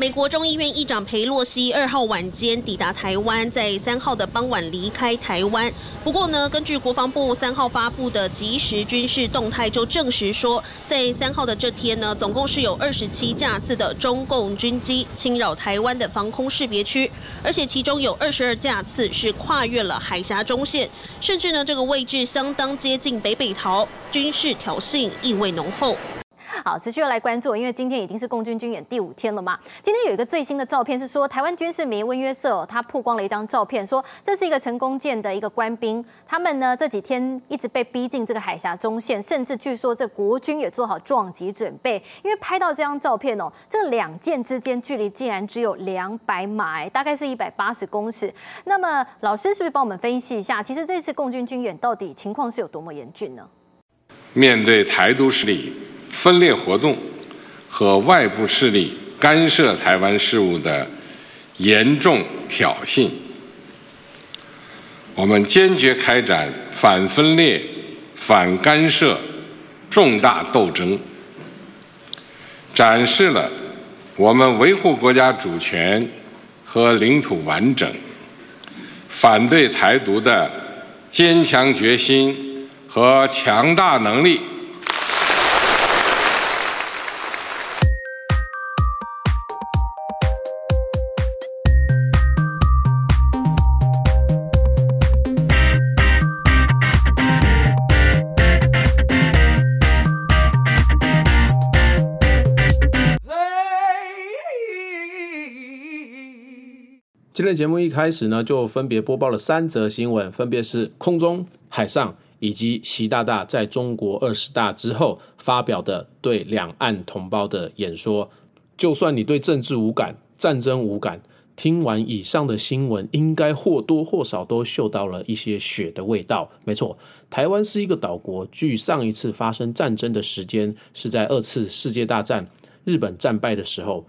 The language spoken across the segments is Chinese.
美国众议院议长佩洛西二号晚间抵达台湾，在三号的傍晚离开台湾。不过呢，根据国防部三号发布的即时军事动态，就证实说，在三号的这天呢，总共是有二十七架次的中共军机侵扰台湾的防空识别区，而且其中有二十二架次是跨越了海峡中线，甚至呢，这个位置相当接近北北桃，军事挑衅意味浓厚。好，持续来关注，因为今天已经是共军军演第五天了嘛。今天有一个最新的照片是说，台湾军事迷温约瑟他曝光了一张照片，说这是一个成功舰的一个官兵，他们呢这几天一直被逼近这个海峡中线，甚至据说这国军也做好撞击准备。因为拍到这张照片哦，这两舰之间距离竟然只有两百码，大概是一百八十公尺。那么老师是不是帮我们分析一下，其实这次共军军演到底情况是有多么严峻呢？面对台独势力。分裂活动和外部势力干涉台湾事务的严重挑衅，我们坚决开展反分裂、反干涉重大斗争，展示了我们维护国家主权和领土完整、反对台独的坚强决心和强大能力。今天节目一开始呢，就分别播报了三则新闻，分别是空中、海上以及习大大在中国二十大之后发表的对两岸同胞的演说。就算你对政治无感、战争无感，听完以上的新闻，应该或多或少都嗅到了一些血的味道。没错，台湾是一个岛国，距上一次发生战争的时间是在二次世界大战日本战败的时候。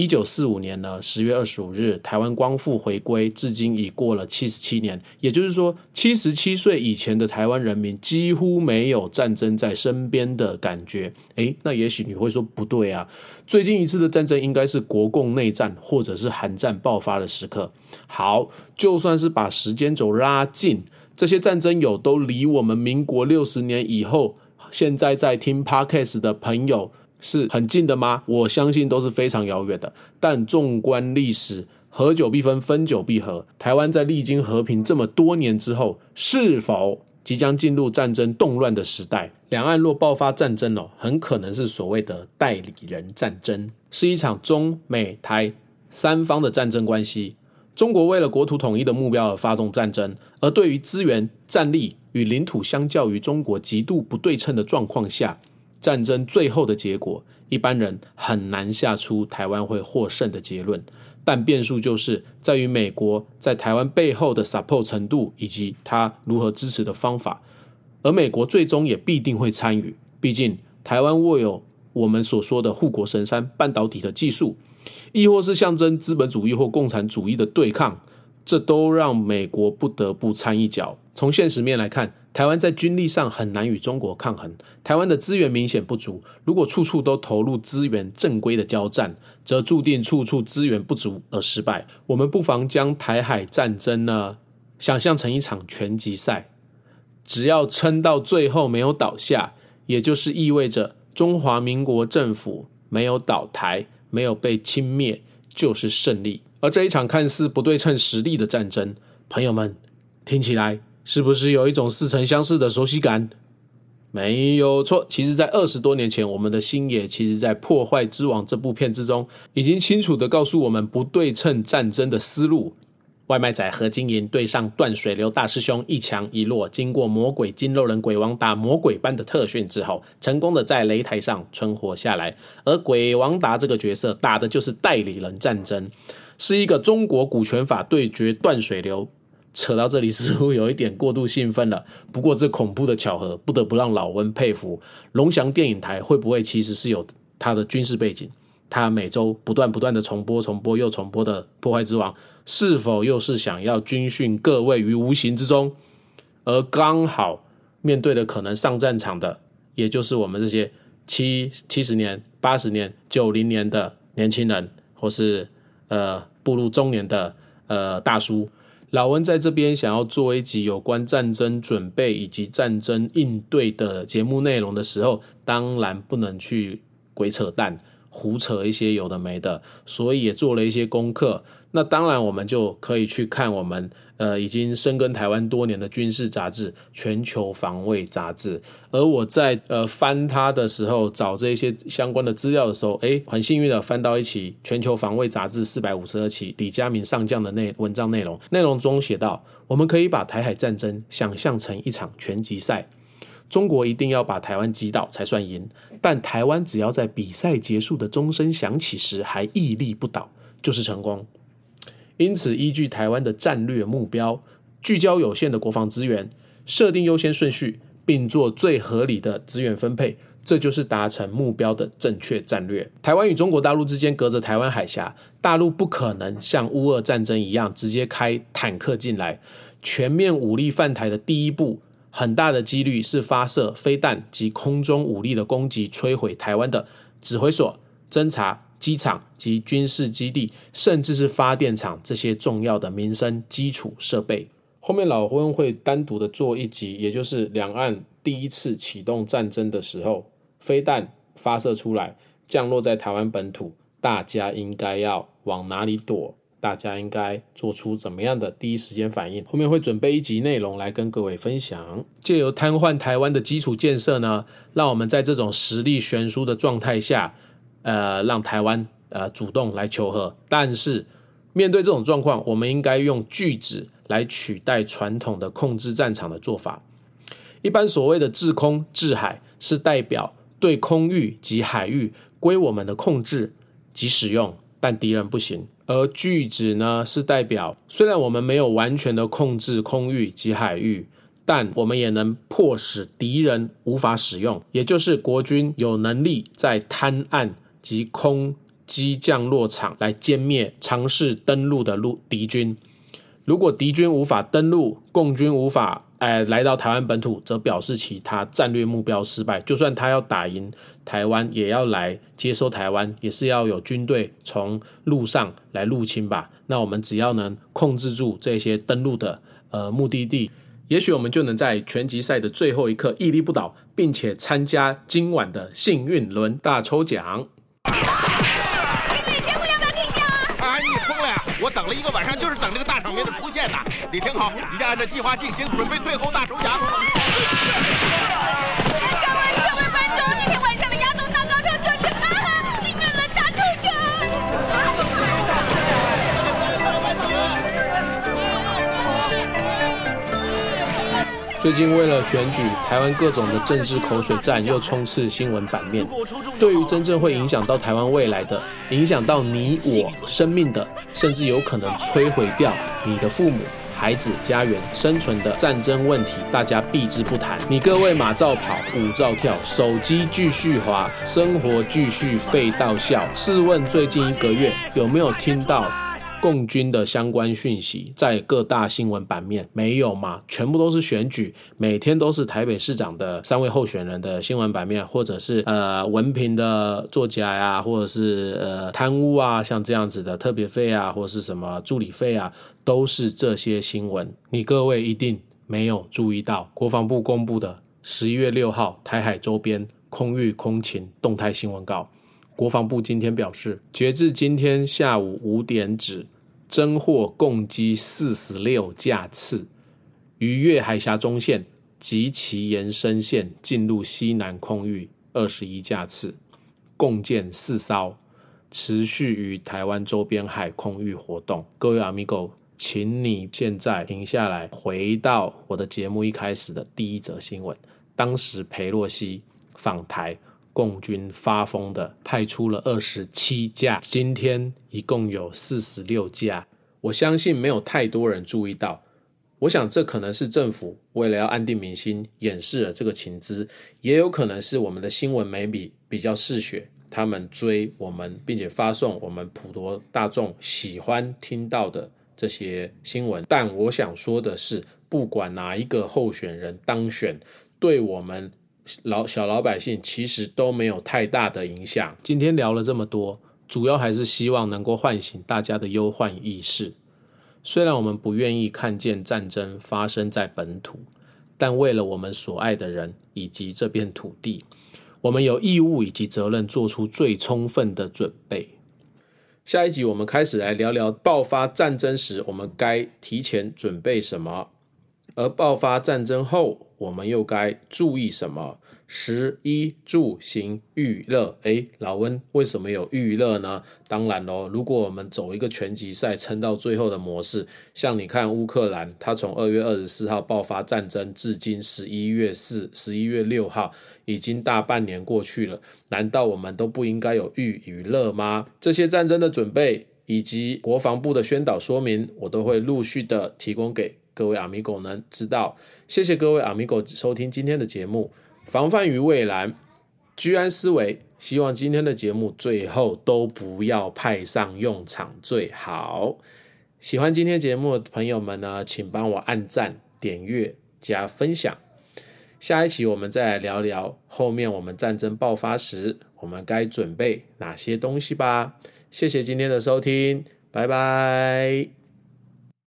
一九四五年呢，十月二十五日，台湾光复回归，至今已过了七十七年。也就是说，七十七岁以前的台湾人民几乎没有战争在身边的感觉。诶，那也许你会说不对啊，最近一次的战争应该是国共内战或者是韩战爆发的时刻。好，就算是把时间轴拉近，这些战争友都离我们民国六十年以后，现在在听 Podcast 的朋友。是很近的吗？我相信都是非常遥远的。但纵观历史，合久必分，分久必合。台湾在历经和平这么多年之后，是否即将进入战争动乱的时代？两岸若爆发战争哦，很可能是所谓的代理人战争，是一场中美台三方的战争关系。中国为了国土统一的目标而发动战争，而对于资源、战力与领土相较于中国极度不对称的状况下。战争最后的结果，一般人很难下出台湾会获胜的结论。但变数就是在于美国在台湾背后的 support 程度，以及他如何支持的方法。而美国最终也必定会参与，毕竟台湾握有我们所说的护国神山半导体的技术，亦或是象征资本主义或共产主义的对抗，这都让美国不得不参一脚。从现实面来看。台湾在军力上很难与中国抗衡，台湾的资源明显不足。如果处处都投入资源正规的交战，则注定处处资源不足而失败。我们不妨将台海战争呢想象成一场拳击赛，只要撑到最后没有倒下，也就是意味着中华民国政府没有倒台、没有被轻灭，就是胜利。而这一场看似不对称实力的战争，朋友们听起来。是不是有一种似曾相识的熟悉感？没有错，其实，在二十多年前，我们的星爷其实在《破坏之王》这部片之中，已经清楚的告诉我们不对称战争的思路。外卖仔何金银对上断水流大师兄，一强一弱，经过魔鬼金肉人鬼王打魔鬼般的特训之后，成功的在擂台上存活下来。而鬼王达这个角色打的就是代理人战争，是一个中国股权法对决断水流。扯到这里似乎有一点过度兴奋了，不过这恐怖的巧合不得不让老温佩服。龙翔电影台会不会其实是有它的军事背景？它每周不断不断的重播、重播又重播的《破坏之王》，是否又是想要军训各位于无形之中？而刚好面对的可能上战场的，也就是我们这些七七十年、八十年、九零年的年轻人。或是呃步入中年的呃大叔。老温在这边想要做一集有关战争准备以及战争应对的节目内容的时候，当然不能去鬼扯淡、胡扯一些有的没的，所以也做了一些功课。那当然，我们就可以去看我们呃已经深耕台湾多年的军事杂志《全球防卫杂志》。而我在呃翻它的时候，找这些相关的资料的时候，诶，很幸运的翻到一期《全球防卫杂志》四百五十二期李佳明上将的内文章内容。内容中写道：我们可以把台海战争想象成一场拳击赛，中国一定要把台湾击倒才算赢，但台湾只要在比赛结束的钟声响起时还屹立不倒，就是成功。因此，依据台湾的战略目标，聚焦有限的国防资源，设定优先顺序，并做最合理的资源分配，这就是达成目标的正确战略。台湾与中国大陆之间隔着台湾海峡，大陆不可能像乌俄战争一样直接开坦克进来。全面武力犯台的第一步，很大的几率是发射飞弹及空中武力的攻击，摧毁台湾的指挥所、侦察。机场及军事基地，甚至是发电厂这些重要的民生基础设备。后面老温会单独的做一集，也就是两岸第一次启动战争的时候，飞弹发射出来降落在台湾本土，大家应该要往哪里躲？大家应该做出怎么样的第一时间反应？后面会准备一集内容来跟各位分享。借由瘫痪台湾的基础建设呢，让我们在这种实力悬殊的状态下。呃，让台湾呃主动来求和，但是面对这种状况，我们应该用拒止来取代传统的控制战场的做法。一般所谓的制空制海，是代表对空域及海域归我们的控制及使用，但敌人不行；而拒止呢，是代表虽然我们没有完全的控制空域及海域，但我们也能迫使敌人无法使用，也就是国军有能力在滩岸。及空机降落场来歼灭尝试登陆的陆敌军。如果敌军无法登陆，共军无法哎来到台湾本土，则表示其他战略目标失败。就算他要打赢台湾，也要来接收台湾，也是要有军队从陆上来入侵吧？那我们只要能控制住这些登陆的呃目的地，也许我们就能在拳击赛的最后一刻屹立不倒，并且参加今晚的幸运轮大抽奖。我等了一个晚上，就是等这个大场面的出现呐！你听好，一下按照计划进行，准备最后大抽奖。最近为了选举，台湾各种的政治口水战又冲刺新闻版面。对于真正会影响到台湾未来的、影响到你我生命的，甚至有可能摧毁掉你的父母、孩子、家园生存的战争问题，大家避之不谈。你各位马照跑，舞照跳，手机继续滑，生活继续废到笑。试问最近一个月有没有听到？共军的相关讯息在各大新闻版面没有吗？全部都是选举，每天都是台北市长的三位候选人的新闻版面，或者是呃文凭的作家呀，或者是呃贪污啊，像这样子的特别费啊，或者是什么助理费啊，都是这些新闻。你各位一定没有注意到，国防部公布的十一月六号台海周边空域空情动态新闻稿。国防部今天表示，截至今天下午五点止，侦获共机四十六架次，逾越海峡中线及其延伸线进入西南空域二十一架次，共建四艘，持续于台湾周边海空域活动。各位 amigo，请你现在停下来，回到我的节目一开始的第一则新闻，当时裴洛西访台。共军发疯的派出了二十七架，今天一共有四十六架。我相信没有太多人注意到。我想这可能是政府为了要安定民心，掩饰了这个情资，也有可能是我们的新闻媒体比较嗜血，他们追我们，并且发送我们普罗大众喜欢听到的这些新闻。但我想说的是，不管哪一个候选人当选，对我们。老小老百姓其实都没有太大的影响。今天聊了这么多，主要还是希望能够唤醒大家的忧患意识。虽然我们不愿意看见战争发生在本土，但为了我们所爱的人以及这片土地，我们有义务以及责任做出最充分的准备。下一集我们开始来聊聊爆发战争时我们该提前准备什么，而爆发战争后我们又该注意什么？食衣住行娱乐，诶，老温为什么有娱乐呢？当然喽，如果我们走一个拳击赛撑到最后的模式，像你看乌克兰，它从二月二十四号爆发战争至今十一月四、十一月六号，已经大半年过去了，难道我们都不应该有娱娱乐吗？这些战争的准备以及国防部的宣导说明，我都会陆续的提供给各位阿米狗能知道。谢谢各位阿米狗收听今天的节目。防范于未然，居安思危。希望今天的节目最后都不要派上用场最好。喜欢今天节目的朋友们呢，请帮我按赞、点阅、加分享。下一期我们再来聊聊后面我们战争爆发时，我们该准备哪些东西吧。谢谢今天的收听，拜拜。